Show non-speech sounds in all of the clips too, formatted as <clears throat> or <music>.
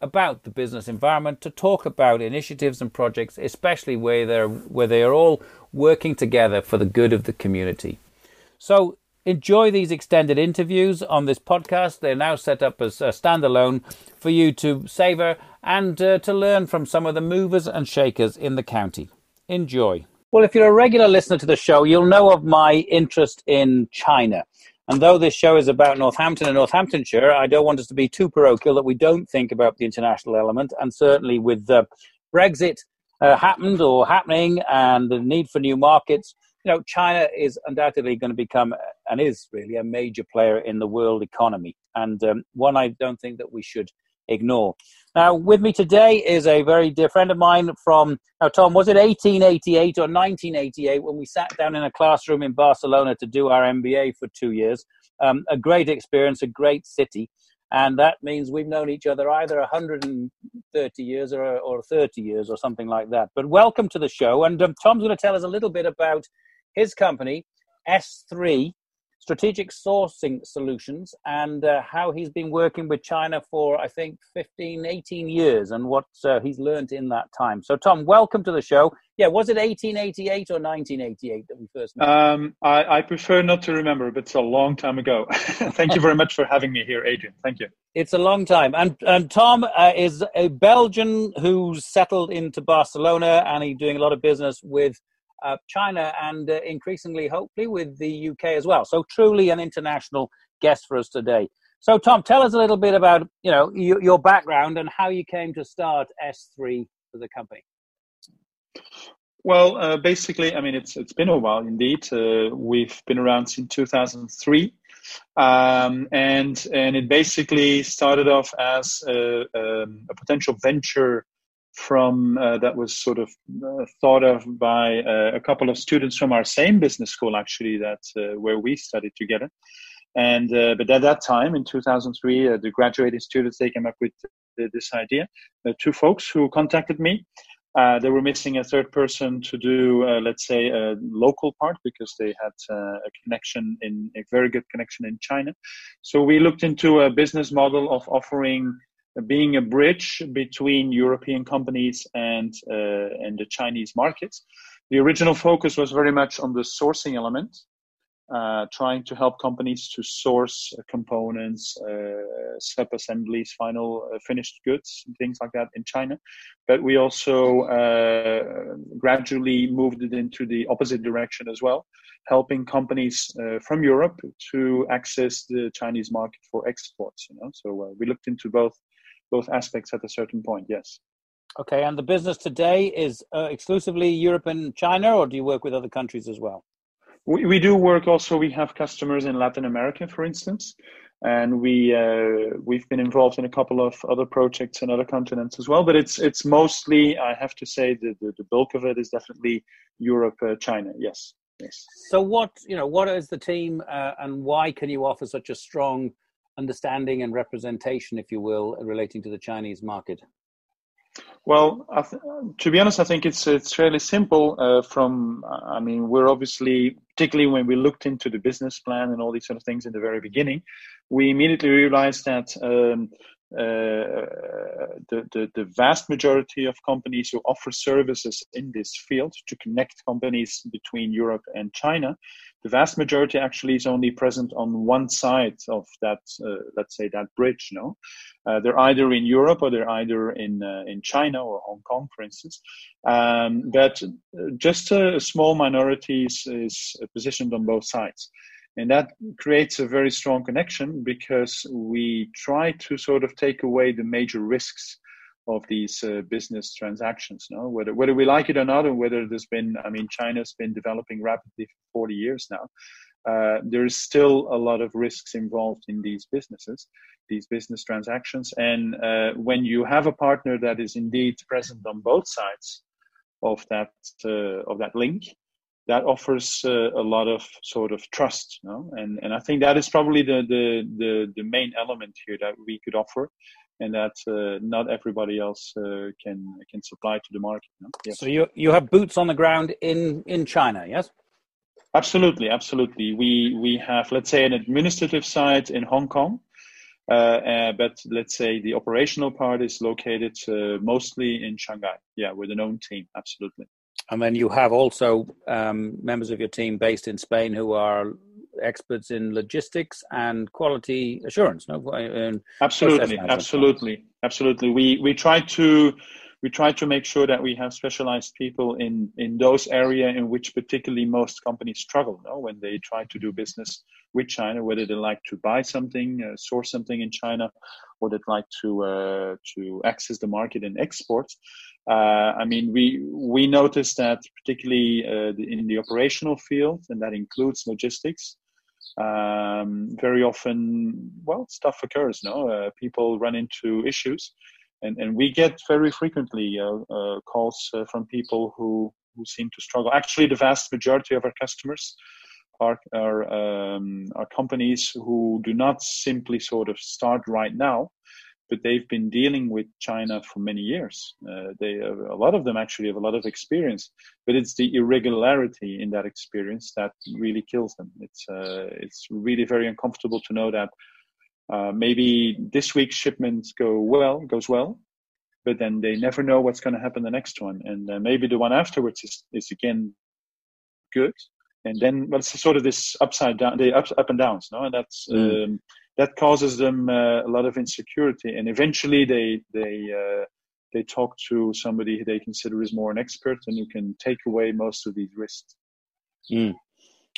about the business environment, to talk about initiatives and projects, especially where, they're, where they are all working together for the good of the community. So, enjoy these extended interviews on this podcast. They're now set up as a standalone for you to savor and uh, to learn from some of the movers and shakers in the county. Enjoy. Well, if you're a regular listener to the show, you'll know of my interest in China. And though this show is about Northampton and Northamptonshire, I don't want us to be too parochial that we don't think about the international element. And certainly with uh, Brexit uh, happened or happening and the need for new markets, you know, China is undoubtedly going to become and is really a major player in the world economy, and um, one I don't think that we should ignore. Now, with me today is a very dear friend of mine from, now, Tom, was it 1888 or 1988 when we sat down in a classroom in Barcelona to do our MBA for two years? Um, a great experience, a great city. And that means we've known each other either 130 years or, or 30 years or something like that. But welcome to the show. And um, Tom's going to tell us a little bit about his company, S3, strategic sourcing solutions and uh, how he's been working with China for, I think, 15, 18 years and what uh, he's learned in that time. So, Tom, welcome to the show. Yeah, was it 1888 or 1988 that we first met? Um, I, I, prefer not to remember, but it's a long time ago. <laughs> Thank you very much for having me here, Adrian. Thank you. It's a long time. And, and Tom uh, is a Belgian who's settled into Barcelona and he's doing a lot of business with uh, China and uh, increasingly, hopefully, with the UK as well. So, truly an international guest for us today. So, Tom, tell us a little bit about you know you, your background and how you came to start S3 for the company. Well, uh, basically, I mean, it's it's been a while indeed. Uh, we've been around since 2003, um, and and it basically started off as a, um, a potential venture from uh, that was sort of uh, thought of by uh, a couple of students from our same business school actually that uh, where we studied together. And uh, but at that time in 2003 uh, the graduating students they came up with this idea. Two folks who contacted me they were missing a third person to do let's say a local part because they had a connection in a very good connection in china. So we looked into a business model of offering being a bridge between European companies and uh, and the Chinese markets. The original focus was very much on the sourcing element, uh, trying to help companies to source uh, components, uh, sub-assemblies, final uh, finished goods, things like that in China. But we also uh, gradually moved it into the opposite direction as well, helping companies from Europe to access the Chinese market for exports. You know, so we looked into both both aspects at a certain point. Yes. Okay, and the business today is uh, exclusively Europe and China, or do you work with other countries as well? We, we do work also. We have customers in Latin America, for instance, and we uh, we've been involved in a couple of other projects in other continents as well. But it's it's mostly, I have to say, the the, the bulk of it is definitely Europe, uh, China. Yes, yes. So what you know, what is the team, uh, and why can you offer such a strong understanding and representation, if you will, relating to the Chinese market? Well, th- to be honest, I think it's it's fairly simple. Uh, from I mean, we're obviously, particularly when we looked into the business plan and all these sort of things in the very beginning, we immediately realized that um, uh, the, the, the vast majority of companies who offer services in this field to connect companies between Europe and China, the vast majority actually is only present on one side of that, uh, let's say that bridge. No, uh, they're either in Europe or they're either in uh, in China or Hong Kong, for instance. Um, but just a small minority is, is positioned on both sides. And that creates a very strong connection because we try to sort of take away the major risks of these uh, business transactions. No, whether whether we like it or not, and whether there's been, I mean, China's been developing rapidly for 40 years now. Uh, there's still a lot of risks involved in these businesses, these business transactions. And uh, when you have a partner that is indeed present on both sides, of that uh, of that link that offers uh, a lot of sort of trust you know? and and i think that is probably the, the the the main element here that we could offer and that uh, not everybody else uh, can can supply to the market know? yes. so you you have boots on the ground in in china yes absolutely absolutely we we have let's say an administrative site in hong kong uh, uh, but let's say the operational part is located uh, mostly in Shanghai. Yeah, with an own team, absolutely. And then you have also um, members of your team based in Spain who are experts in logistics and quality assurance. No, absolutely, absolutely, absolutely. We we try to we try to make sure that we have specialized people in in those area in which particularly most companies struggle no? when they try to do business with China, whether they like to buy something, uh, source something in China, or they'd like to uh, to access the market and export. Uh, I mean, we we noticed that particularly uh, in the operational field, and that includes logistics. Um, very often, well, stuff occurs. No, uh, people run into issues, and and we get very frequently uh, calls from people who who seem to struggle. Actually, the vast majority of our customers are are, um, are companies who do not simply sort of start right now, but they've been dealing with China for many years. Uh, they have, a lot of them actually have a lot of experience, but it's the irregularity in that experience that really kills them. It's uh, it's really very uncomfortable to know that uh, maybe this week's shipments go well, goes well, but then they never know what's going to happen the next one, and uh, maybe the one afterwards is is again good, and then well, it's sort of this upside down, the ups up and downs, no, and that's. Mm. Um, that causes them uh, a lot of insecurity, and eventually they they uh, they talk to somebody they consider is more an expert and who can take away most of these risks. Mm.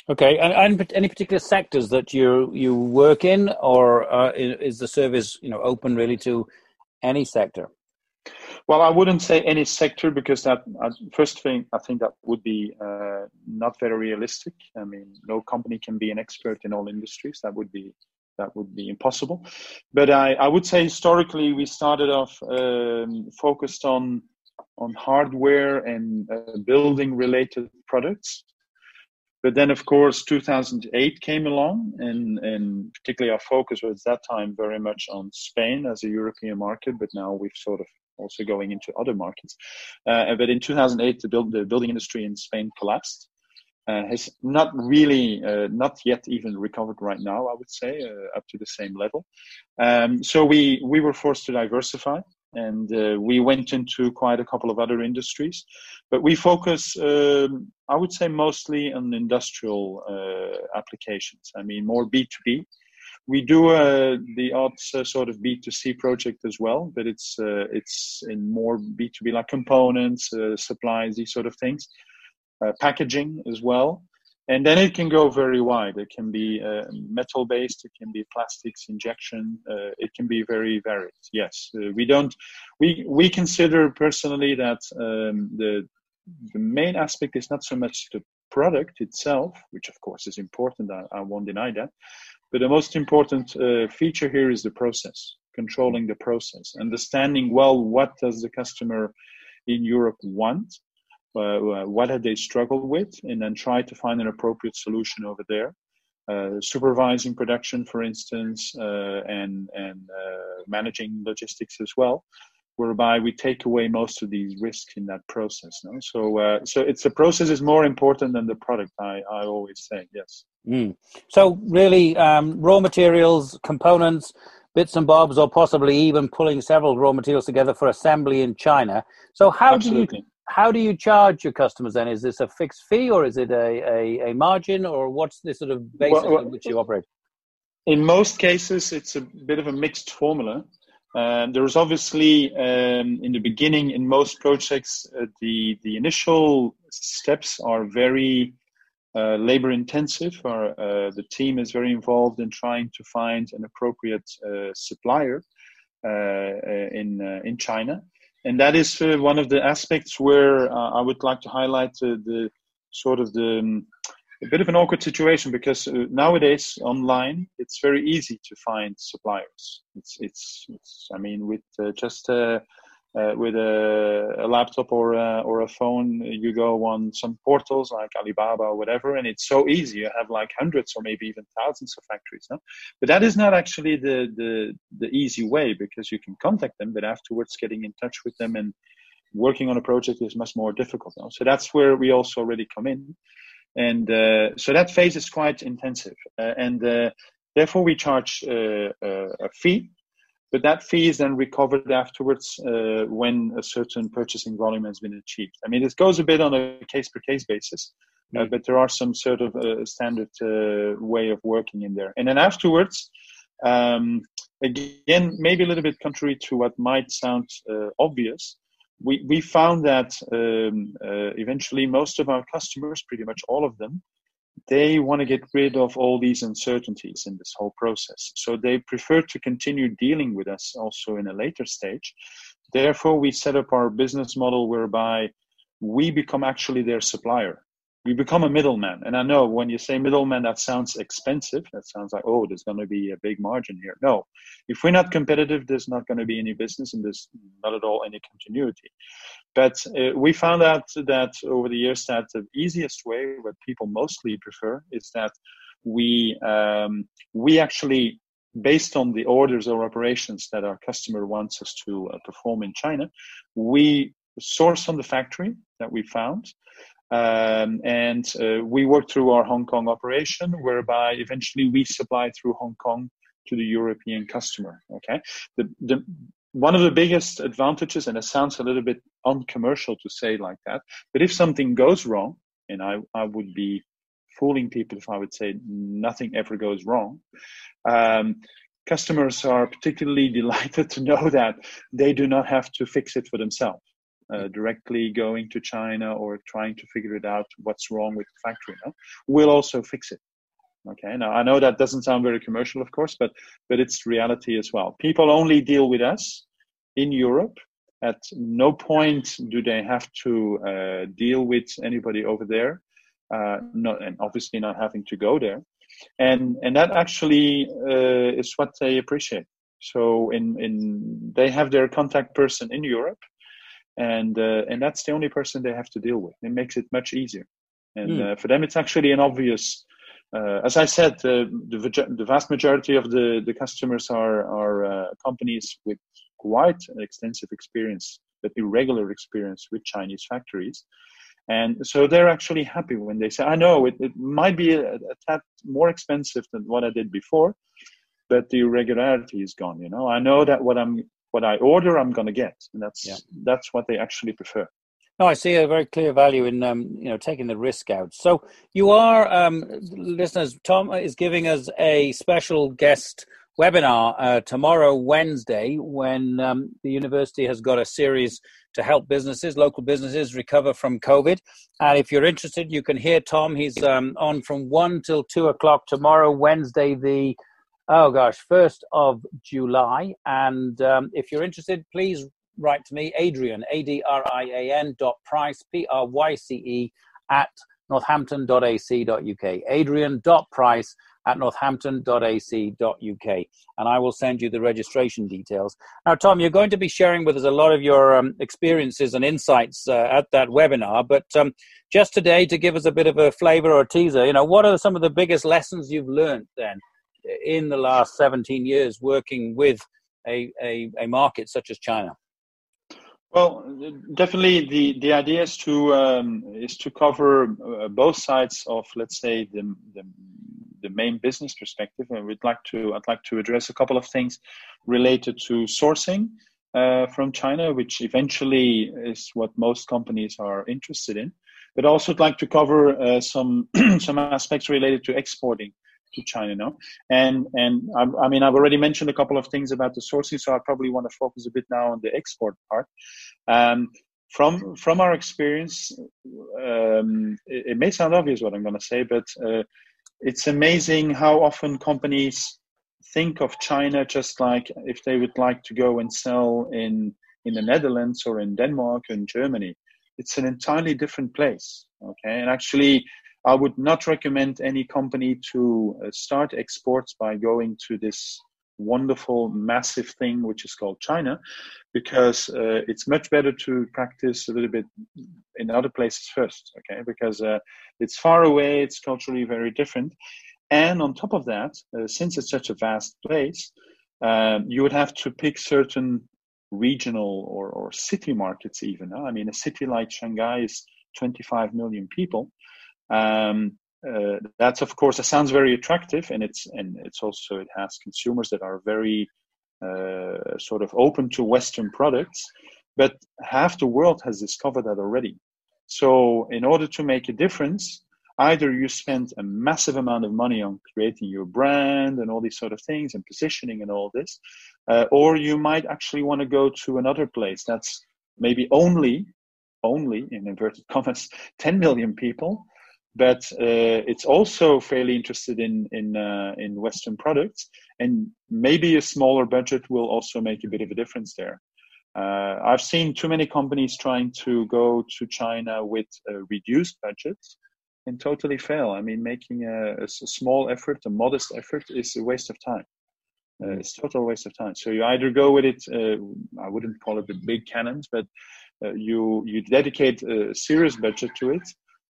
Okay, and, and, any particular sectors that you you work in, or uh, is the service you know open really to any sector? Well, I wouldn't say any sector because that uh, first thing I think that would be uh, not very realistic. I mean, no company can be an expert in all industries. That would be that would be impossible. But I, I would say historically we started off um, focused on on hardware and uh, building related products. But then, of course, 2008 came along, and, and particularly our focus was at that time very much on Spain as a European market. But now we've sort of also going into other markets. Uh, but in 2008, the, build, the building industry in Spain collapsed uh, has not really, uh, not yet even recovered right now. I would say uh, up to the same level. Um, so we we were forced to diversify, and uh, we went into quite a couple of other industries, but we focus, um, I would say, mostly on industrial uh, applications. I mean, more B two B. We do uh, the odd sort of B two C project as well, but it's it's in more B two B like components, supplies, these sort of things uh, packaging as well. And then it can go very wide. It can be uh, metal based, it can be plastics injection, uh, it can be very varied. Yes, uh, we don't, we, we consider personally that um, the, the main aspect is not so much the product itself, which of course is important, I, I won't deny that. But the most important uh, feature here is the process, controlling the process, understanding well what does the customer in Europe want uh, what have they struggled with, and then try to find an appropriate solution over there. Uh, supervising production, for instance, uh, and and uh, managing logistics as well, whereby we take away most of these risks in that process. No? So uh, so it's the process is more important than the product. I I always say yes. Mm. So really, um, raw materials, components, bits and bobs, or possibly even pulling several raw materials together for assembly in China. So how Absolutely. do you how do you charge your customers then? Is this a fixed fee or is it a, a, a margin or what's the sort of basis well, well, on which you operate? In most cases, it's a bit of a mixed formula. Uh, there's obviously um, in the beginning in most projects uh, the the initial steps are very uh, labor intensive. Or, uh, the team is very involved in trying to find an appropriate uh, supplier uh, in in China and that is uh, one of the aspects where uh, I would like to highlight uh, the sort of the um, a bit of an awkward situation because uh, nowadays online it's very easy to find suppliers. It's it's, it's I mean with uh, just uh, uh, with a, a, laptop or a, or a phone, you go on some portals like Alibaba or whatever, and it's so easy. You have like hundreds or maybe even thousands of factories. No? But that is not actually the, the, the easy way because you can contact them, but afterwards getting in touch with them and working on a project is much more difficult now. So that's where we also already come in. And uh, so that phase is quite intensive. Uh, and uh, therefore, we charge uh, a fee but that fee is then recovered afterwards uh, when a certain purchasing volume has been achieved. I mean, it goes a bit on a case per case basis, uh, mm. but there are some sort of uh, standard uh, way of working in there. And then afterwards, um, again, maybe a little bit contrary to what might sound uh, obvious, we, we found that um, uh, eventually most of our customers, pretty much all of them, they want to get rid of all these uncertainties in this whole process. So they prefer to continue dealing with us also in a later stage. Therefore, we set up our business model whereby we become actually their supplier we become a middleman. And I know when you say middleman, that sounds expensive. That sounds like, oh, there's going to be a big margin here. No, if we're not competitive, there's not going to be any business and there's not at all any continuity. But uh, we found out that over the years that the easiest way, what people mostly prefer, is that we um, we actually based on the orders or operations that our customer wants us to uh, perform in China, we source from the factory that we found um, and uh, we work through our Hong Kong operation, whereby eventually we supply through Hong Kong to the European customer. Okay, the, the one of the biggest advantages, and it sounds a little bit uncommercial to say like that, but if something goes wrong, and I, I would be fooling people if I would say nothing ever goes wrong. Um, customers are particularly <laughs> delighted to know that they do not have to fix it for themselves uh, directly going to China or trying to figure it out what's wrong with the factory. No? We'll also fix it. Okay. Now I know that doesn't sound very commercial, of course, but but it's reality as well. People only deal with us in Europe. At no point do they have to uh, deal with anybody over there. Uh, not and obviously not having to go there, and and that actually uh, is what they appreciate. So in in they have their contact person in Europe and uh, and that's the only person they have to deal with. It makes it much easier, and mm. uh, for them it's actually an obvious. Uh, as I said, the, the vast majority of the, the customers are are uh, companies with quite extensive experience, but irregular experience with Chinese factories, and so they're actually happy when they say, "I know it, it might be a, a tad more expensive than what I did before, but the irregularity is gone. You know, I know that what I'm what I order, I'm going to get. And that's yeah. that's what they actually prefer. No, I see a very clear value in um, you know taking the risk out. So you are um, listeners. Tom is giving us a special guest webinar uh, tomorrow, Wednesday, when um, the university has got a series to help businesses, local businesses, recover from COVID. And if you're interested, you can hear Tom. He's um, on from one till two o'clock tomorrow, Wednesday, the oh gosh, 1st of July. And um, if you're interested, please write to me, Adrian, A D R I A N dot pryce, P R Y C E, at northampton.ac.uk. Adrian dot pryce at northampton.ac.uk. And I will send you the registration details. Now, Tom, you're going to be sharing with us a lot of your um, experiences and insights uh, at that webinar. But um, just today, to give us a bit of a flavor or a teaser, you know, what are some of the biggest lessons you've learned then in the last 17 years working with a, a, a market such as China? Well, definitely the, the idea is to um, is to cover uh, both sides of let's say the, the, the main business perspective, and we'd like to I'd like to address a couple of things related to sourcing uh, from China, which eventually is what most companies are interested in, but also I'd like to cover uh, some <clears throat> some aspects related to exporting to China now. And and I, I, mean, I've already mentioned a couple of things about the sourcing, so I probably want to focus a bit now on the export part. Um, from from our experience, um, it, it, may sound obvious what I'm going to say, but uh, it's amazing how often companies think of China just like if they would like to go and sell in in the Netherlands or in Denmark or in Germany. It's an entirely different place. Okay, and actually, I would not recommend any company to uh, start exports by going to this wonderful, massive thing which is called China, because uh, it's much better to practice a little bit in other places first, okay? Because uh, it's far away, it's culturally very different. And on top of that, uh, since it's such a vast place, um, you would have to pick certain regional or, or city markets, even. I mean, a city like Shanghai is 25 million people. Um, uh, that's of course it sounds very attractive and it's and it's also it has consumers that are very uh, sort of open to western products but half the world has discovered that already. So in order to make a difference either you spend a massive amount of money on creating your brand and all these sort of things and positioning and all this uh, or you might actually want to go to another place that's maybe only only in inverted commas <laughs> 10 million people but uh, it's also fairly interested in in uh, in Western products, and maybe a smaller budget will also make a bit of a difference there. Uh, I've seen too many companies trying to go to China with a reduced budgets and totally fail. I mean, making a, a small effort, a modest effort, is a waste of time. Uh, it's total waste of time. So you either go with it. Uh, I wouldn't call it the big cannons, but uh, you you dedicate a serious budget to it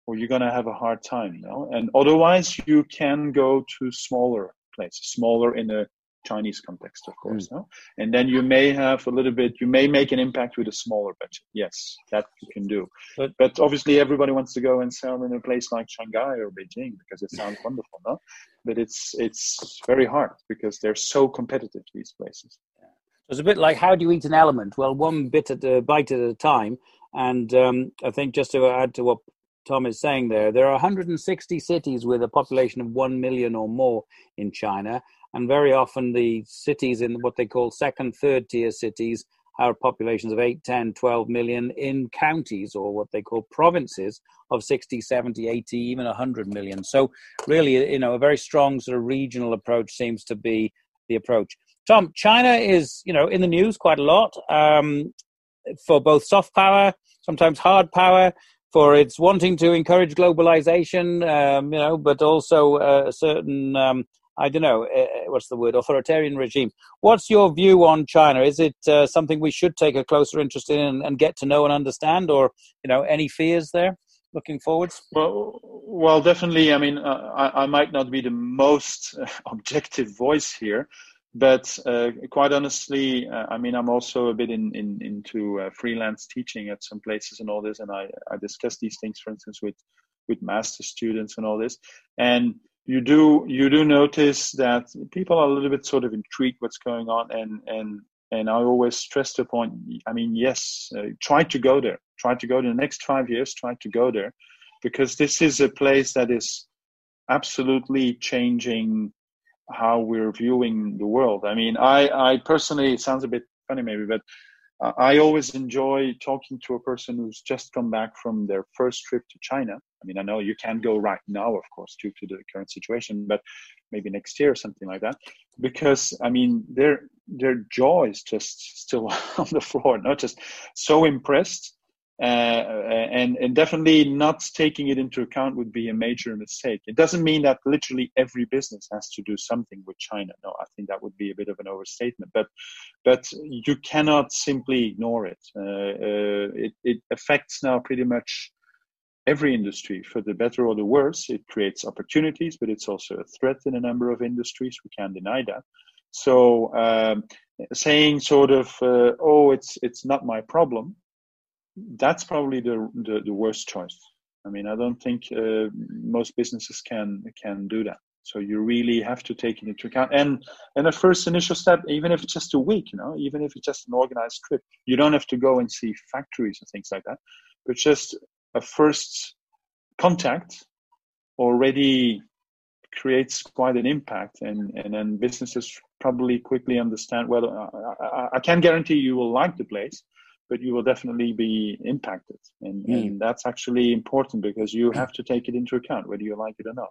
or you're going to have a hard time. You know? And otherwise, you can go to smaller places, smaller in a Chinese context, of course. Mm. No? And then you may have a little bit, you may make an impact with a smaller budget. Yes, that you can do. But, but obviously, everybody wants to go and sell in a place like Shanghai or Beijing because it sounds <laughs> wonderful, no? But it's it's very hard because they're so competitive these places. It's a bit like how do you eat an element? Well, one bit at a bite at a time. And um, I think just to add to what Tom is saying there. There are 160 cities with a population of 1 million or more in China. And very often the cities in what they call second, third tier cities have populations of 8, 10, 12 million in counties or what they call provinces of 60, 70, 80, even 100 million. So, really, you know, a very strong sort of regional approach seems to be the approach. Tom, China is, you know, in the news quite a lot um, for both soft power, sometimes hard power for its wanting to encourage globalization, um, you know, but also a certain, um, I don't know, uh, what's the word, authoritarian regime. What's your view on China? Is it uh, something we should take a closer interest in and, and, get to know and understand, or you know, any fears there? Looking forwards. Well, well, definitely. I mean, uh, I, I, might not be the most <laughs> objective voice here, but uh, quite honestly, uh, I mean, I'm also a bit in, in into uh, freelance teaching at some places and all this, and I, I discuss these things, for instance, with with master students and all this, and you do you do notice that people are a little bit sort of intrigued what's going on, and and and I always stress the point. I mean, yes, uh, try to go there, try to go to the next five years, try to go there, because this is a place that is absolutely changing how we're viewing the world. I mean, I, I personally, it sounds a bit funny maybe, but I always enjoy talking to a person who's just come back from their first trip to China. I mean, I know you can't go right now, of course, due to the current situation, but maybe next year or something like that. Because I mean, their their jaw is just still <laughs> on the floor, not just so impressed uh, and, and definitely not taking it into account would be a major mistake. It doesn't mean that literally every business has to do something with China. No, I think that would be a bit of an overstatement. But but you cannot simply ignore it. Uh, uh, it, it affects now pretty much every industry for the better or the worse. It creates opportunities, but it's also a threat in a number of industries. We can't deny that. So um, saying sort of, uh, oh, it's it's not my problem that's probably the, the, the worst choice. I mean, I don't think uh, most businesses can can do that. So you really have to take it into account. And and a first initial step, even if it's just a week, you know, even if it's just an organized trip, you don't have to go and see factories and things like that, but just a first contact already creates quite an impact and and then businesses probably quickly understand well I, I, I can't guarantee you will like the place but you will definitely be impacted. And, mm. and that's actually important because you have to take it into account whether you like it or not.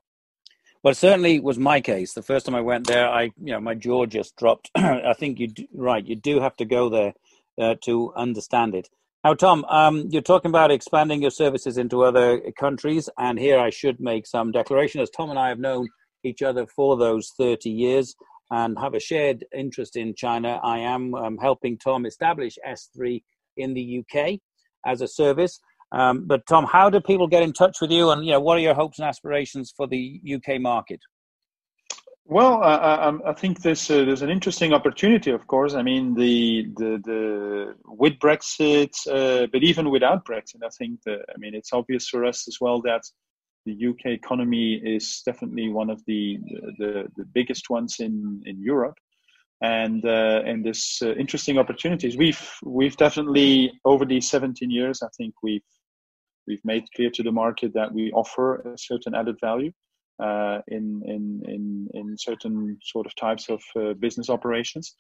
Well, certainly was my case. The first time I went there, I, you know, my jaw just dropped. <clears throat> I think you're right. You do have to go there uh, to understand it. Now, Tom, um, you're talking about expanding your services into other countries, and here I should make some declaration. As Tom and I have known each other for those 30 years, and have a shared interest in China, I am um, helping Tom establish S3 in the UK as a service. Um, but Tom, how do people get in touch with you, and you know, what are your hopes and aspirations for the UK market? Well, I, I think there's a, there's an interesting opportunity. Of course, I mean the the, the with Brexit, uh, but even without Brexit, I think I mean it's obvious for us as well that the UK economy is definitely one of the the, the biggest ones in in Europe, and uh, and there's uh, interesting opportunities. We've we've definitely over these 17 years, I think we've we've made clear to the market that we offer a certain added value uh, in, in, in, in certain sort of types of uh, business operations.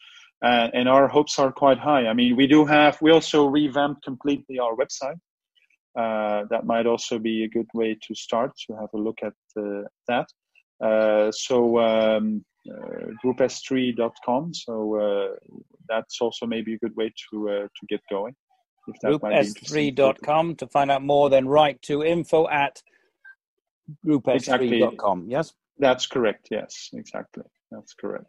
Uh, and our hopes are quite high. I mean, we do have, we also revamped completely our website. Uh, that might also be a good way to start to have a look at uh, that. Uh, so, um, Uh, groups3.com. So, uh, that's also maybe a good way to, uh, to get going. Groups3.com to find out more, then write to info at groups3.com, exactly. yes? That's correct, yes, exactly. That's correct.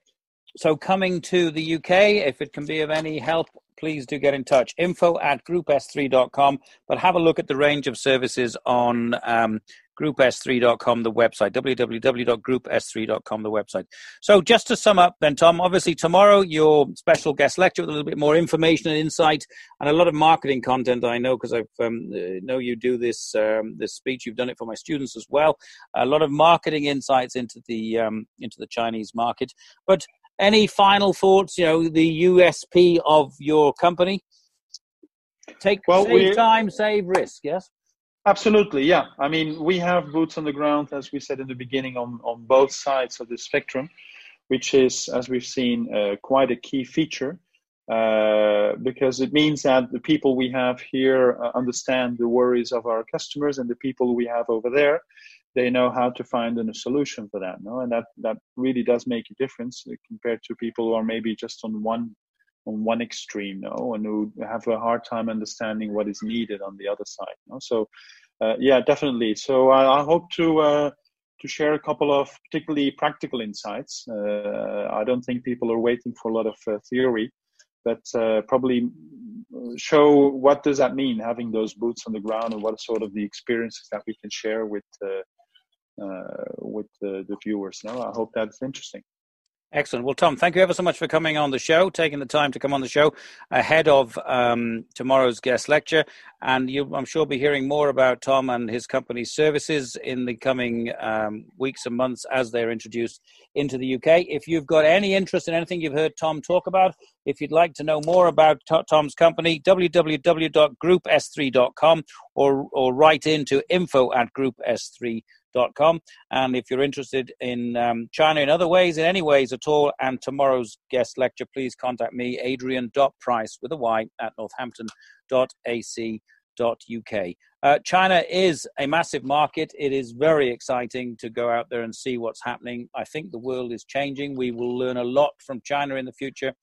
So, coming to the UK, if it can be of any help, please do get in touch. Info at groups3.com, but have a look at the range of services on um, groups3.com, the website, www.groups3.com, the website. So just to sum up then, Tom, obviously tomorrow your special guest lecture with a little bit more information and insight and a lot of marketing content. I know because I um, uh, know you do this um, this speech. You've done it for my students as well. A lot of marketing insights into the um, into the Chinese market. But any final thoughts? You know, the USP of your company. Take well, save time, save risk. Yes. Absolutely, yeah. I mean, we have boots on the ground, as we said in the beginning, on, on both sides of the spectrum, which is, as we've seen, uh, quite a key feature uh, because it means that the people we have here uh, understand the worries of our customers, and the people we have over there, they know how to find a solution for that. No, and that that really does make a difference compared to people who are maybe just on one on one extreme, no, and who have a hard time understanding what is needed on the other side. No? So, uh, yeah, definitely. So I, I hope to uh, to share a couple of particularly practical insights. Uh, I don't think people are waiting for a lot of uh, theory, but uh, probably show what does that mean having those boots on the ground and what sort of the experiences that we can share with uh, with the viewers. Now, I hope that's interesting. Excellent. Well, Tom, thank you ever so much for coming on the show, taking the time to come on the show ahead of um, tomorrow's guest lecture. And you, I'm sure, be hearing more about Tom and his company's services in the coming um, weeks and months as they're introduced into the UK. If you've got any interest in anything you've heard Tom talk about, if you'd like to know more about Tom's company, www.groups3.com or, or write into info at groups3.com com. And if you're interested in um, China in other ways, in any ways at all, and tomorrow's guest lecture, please contact me, adrian.pryce with a Y at northampton.ac.uk. Uh, China is a massive market. It is very exciting to go out there and see what's happening. I think the world is changing. We will learn a lot from China in the future.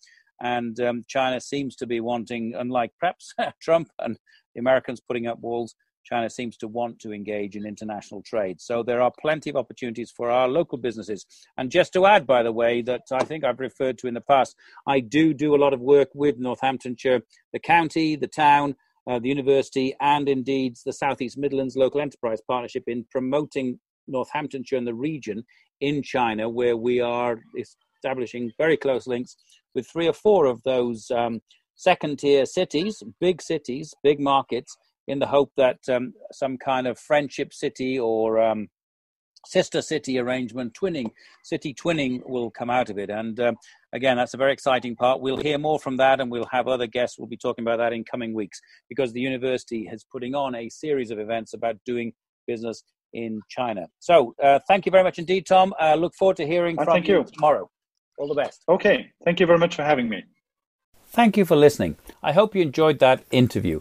And um, China seems to be wanting, unlike perhaps <laughs> Trump and the Americans putting up walls, China seems to want to engage in international trade. So there are plenty of opportunities for our local businesses. And just to add, by the way, that I think I've referred to in the past, I do do a lot of work with Northamptonshire, the county, the town, uh, the university, and indeed the Southeast Midlands Local Enterprise Partnership in promoting Northamptonshire and the region in China, where we are establishing very close links with three or four of those um, second tier cities, big cities, big markets in the hope that um, some kind of friendship city or um, sister city arrangement, twinning, city twinning will come out of it. And um, again, that's a very exciting part. We'll hear more from that, and we'll have other guests. We'll be talking about that in coming weeks because the university is putting on a series of events about doing business in China. So, uh, thank you very much indeed, Tom. Uh, look forward to hearing uh, from you, you tomorrow. All the best. Okay. Thank you very much for having me. Thank you for listening. I hope you enjoyed that interview.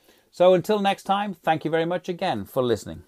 So until next time, thank you very much again for listening.